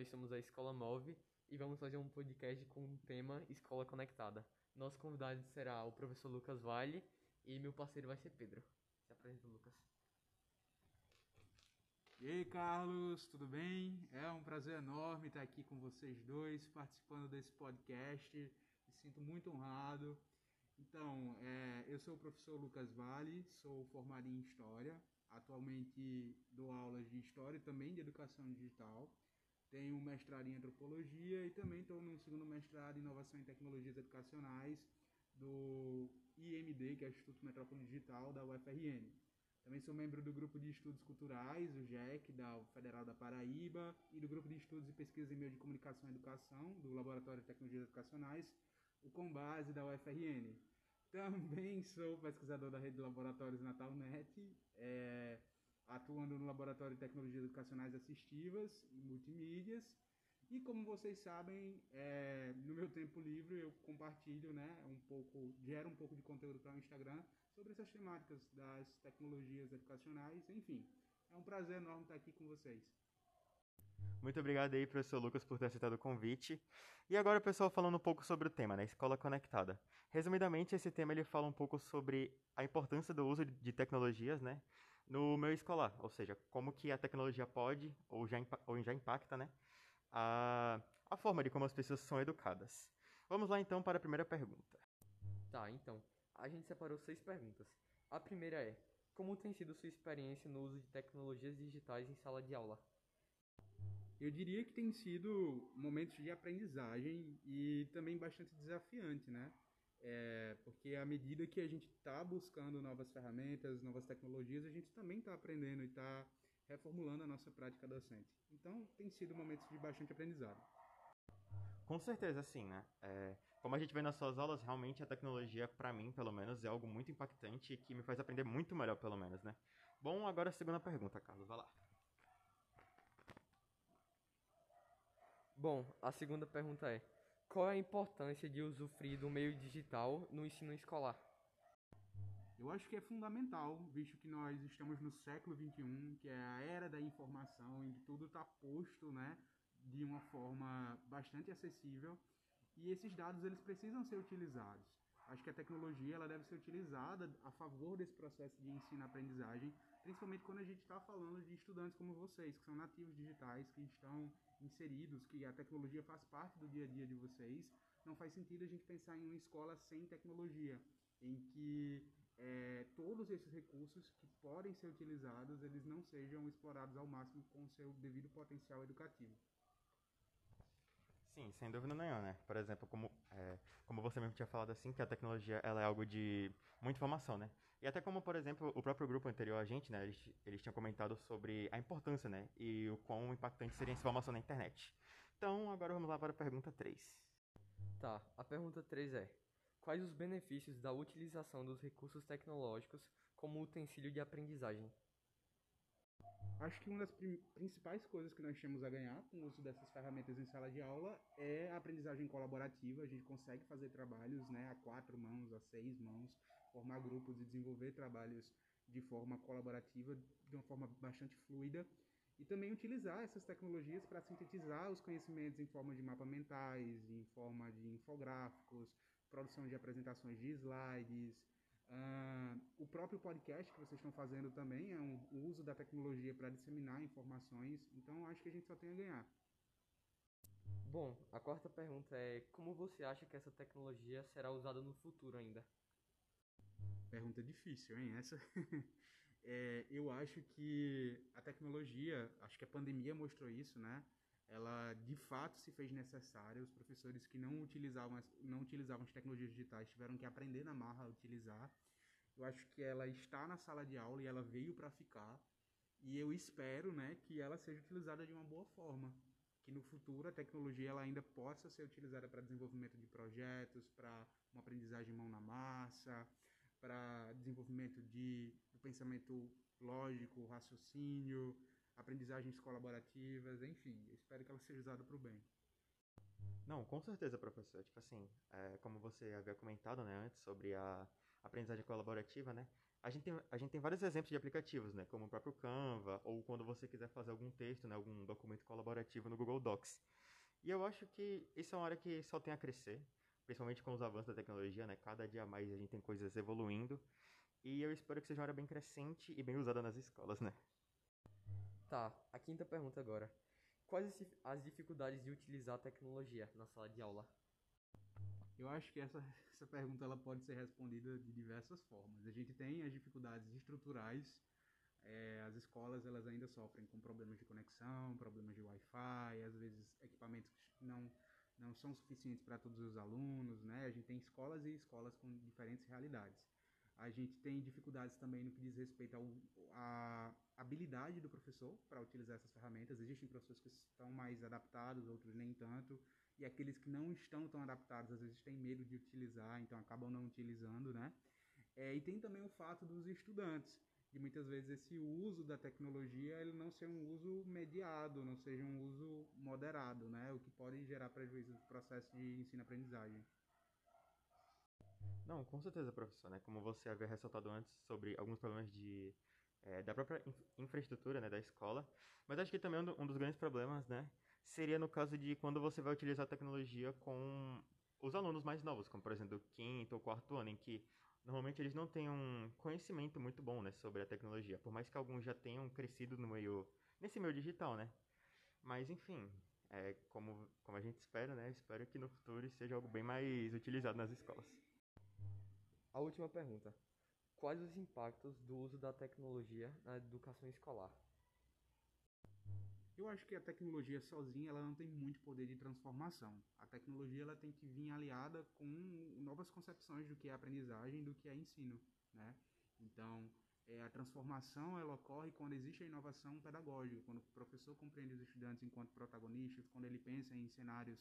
nós somos a Escola Move e vamos fazer um podcast com o tema Escola Conectada. Nosso convidado será o professor Lucas Vale e meu parceiro vai ser Pedro. Se apresenta, Lucas. E aí, Carlos, tudo bem? É um prazer enorme estar aqui com vocês dois, participando desse podcast. Me sinto muito honrado. Então, é, eu sou o professor Lucas Vale, sou formado em História. Atualmente dou aulas de História e também de Educação Digital. Tenho um mestrado em Antropologia e também estou no segundo mestrado em Inovação em Tecnologias Educacionais do IMD, que é o Instituto Metrópole Digital da UFRN. Também sou membro do Grupo de Estudos Culturais, o GEC, da Federal da Paraíba, e do Grupo de Estudos e Pesquisa em Meio de Comunicação e Educação, do Laboratório de Tecnologias Educacionais, o Combase da UFRN. Também sou pesquisador da rede de laboratórios Natalnet, é, atuando no Laboratório de Tecnologias Educacionais Assistivas e Multimídias. E como vocês sabem, é, no meu tempo livre eu compartilho, né, um pouco, gero um pouco de conteúdo para o Instagram sobre essas temáticas das tecnologias educacionais, enfim. É um prazer enorme estar aqui com vocês. Muito obrigado aí, professor Lucas, por ter aceitado o convite. E agora, pessoal, falando um pouco sobre o tema, né? Escola conectada. Resumidamente, esse tema ele fala um pouco sobre a importância do uso de tecnologias, né? No meio escolar, ou seja, como que a tecnologia pode, ou já, ou já impacta, né? A, a forma de como as pessoas são educadas. Vamos lá, então, para a primeira pergunta. Tá, então, a gente separou seis perguntas. A primeira é, como tem sido sua experiência no uso de tecnologias digitais em sala de aula? Eu diria que tem sido momentos de aprendizagem e também bastante desafiante, né? É, porque à medida que a gente está buscando novas ferramentas, novas tecnologias, a gente também está aprendendo e está reformulando a nossa prática docente. Então, tem sido momentos de bastante aprendizado. Com certeza, sim, né? É, como a gente vê nas suas aulas, realmente a tecnologia, para mim, pelo menos, é algo muito impactante e que me faz aprender muito melhor, pelo menos, né? Bom, agora a segunda pergunta, Carlos, vai lá. Bom, a segunda pergunta é: qual é a importância de usufruir do meio digital no ensino escolar? Eu acho que é fundamental, visto que nós estamos no século XXI, que é a era da informação, que tudo está posto, né, de uma forma bastante acessível, e esses dados eles precisam ser utilizados. Acho que a tecnologia ela deve ser utilizada a favor desse processo de ensino-aprendizagem, principalmente quando a gente está falando de estudantes como vocês, que são nativos digitais, que estão inseridos, que a tecnologia faz parte do dia a dia de vocês. Não faz sentido a gente pensar em uma escola sem tecnologia, em que é, todos esses recursos que podem ser utilizados, eles não sejam explorados ao máximo com o seu devido potencial educativo. Sim, sem dúvida nenhuma, né? Por exemplo, como, é, como você mesmo tinha falado assim, que a tecnologia ela é algo de muita informação, né? E até como, por exemplo, o próprio grupo anterior a gente, né? Eles, eles tinham comentado sobre a importância, né? E o quão impactante seria essa informação na internet. Então, agora vamos lá para a pergunta 3. Tá, a pergunta 3 é: Quais os benefícios da utilização dos recursos tecnológicos como utensílio de aprendizagem? Acho que uma das principais coisas que nós temos a ganhar com o uso dessas ferramentas em sala de aula é a aprendizagem colaborativa. A gente consegue fazer trabalhos né, a quatro mãos, a seis mãos, formar grupos e desenvolver trabalhos de forma colaborativa, de uma forma bastante fluida. E também utilizar essas tecnologias para sintetizar os conhecimentos em forma de mapas mentais, em forma de infográficos, produção de apresentações de slides, Uh, o próprio podcast que vocês estão fazendo também é um, uso da tecnologia para disseminar informações, então acho que a gente só tem a ganhar. Bom, a quarta pergunta é: como você acha que essa tecnologia será usada no futuro ainda? Pergunta difícil, hein? Essa. é, eu acho que a tecnologia, acho que a pandemia mostrou isso, né? Ela de fato se fez necessária. Os professores que não utilizavam, não utilizavam as tecnologias digitais tiveram que aprender na marra a utilizar. Eu acho que ela está na sala de aula e ela veio para ficar. E eu espero, né, que ela seja utilizada de uma boa forma, que no futuro a tecnologia ela ainda possa ser utilizada para desenvolvimento de projetos, para uma aprendizagem mão na massa, para desenvolvimento de do pensamento lógico, raciocínio, aprendizagens colaborativas, enfim, eu espero que ela seja usada para o bem. Não, com certeza, professor. Tipo assim, é, como você havia comentado, né, antes sobre a aprendizagem colaborativa, né? A gente, tem, a gente tem vários exemplos de aplicativos, né? Como o próprio Canva, ou quando você quiser fazer algum texto, né? Algum documento colaborativo no Google Docs. E eu acho que isso é uma área que só tem a crescer, principalmente com os avanços da tecnologia, né? Cada dia mais a gente tem coisas evoluindo. E eu espero que seja uma área bem crescente e bem usada nas escolas, né? Tá, a quinta pergunta agora. Quais as dificuldades de utilizar a tecnologia na sala de aula? Eu acho que essa, essa pergunta ela pode ser respondida de diversas formas. A gente tem as dificuldades estruturais, é, as escolas elas ainda sofrem com problemas de conexão, problemas de Wi-Fi, às vezes equipamentos que não, não são suficientes para todos os alunos, né? A gente tem escolas e escolas com diferentes realidades. A gente tem dificuldades também no que diz respeito à habilidade do professor para utilizar essas ferramentas. Existem professores que estão mais adaptados, outros nem tanto. E aqueles que não estão tão adaptados, às vezes têm medo de utilizar, então acabam não utilizando, né? É, e tem também o fato dos estudantes, de muitas vezes esse uso da tecnologia ele não ser um uso mediado, não seja um uso moderado, né? O que pode gerar prejuízo no processo de ensino-aprendizagem. Não, com certeza, professor, né? Como você havia ressaltado antes sobre alguns problemas de, é, da própria infraestrutura né, da escola, mas acho que também um, dos grandes problemas, né, seria no caso de quando você vai utilizar a tecnologia com os alunos mais novos, como por exemplo o quinto ou quarto ano, em que normalmente eles não têm um conhecimento muito bom, né, sobre a tecnologia, por mais que alguns já tenham crescido no meio nesse meio digital, né? Mas enfim, é, como, como a gente espera, né? Espero que no futuro seja algo bem mais utilizado nas escolas. A última pergunta. Quais os impactos do uso da tecnologia na educação escolar? Eu acho que a tecnologia sozinha ela não tem muito poder de transformação. A tecnologia ela tem que vir aliada com novas concepções do que é aprendizagem, do que é ensino, né? Então, é, a transformação ela ocorre quando existe a inovação pedagógica, quando o professor compreende os estudantes enquanto protagonistas, quando ele pensa em cenários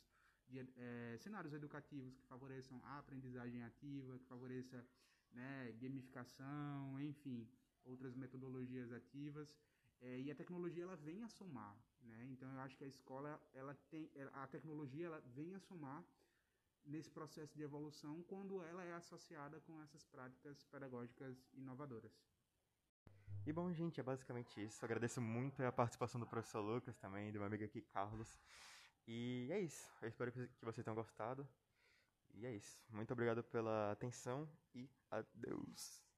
de, é, cenários educativos que favoreçam a aprendizagem ativa, que favoreça né, gamificação, enfim, outras metodologias ativas. É, e a tecnologia ela vem a somar, né? Então eu acho que a escola ela tem a tecnologia ela vem a somar nesse processo de evolução quando ela é associada com essas práticas pedagógicas inovadoras. E bom, gente, é basicamente isso. Agradeço muito a participação do professor Lucas também, do meu amigo aqui, Carlos. E é isso. Eu espero que vocês tenham gostado. E é isso. Muito obrigado pela atenção e adeus.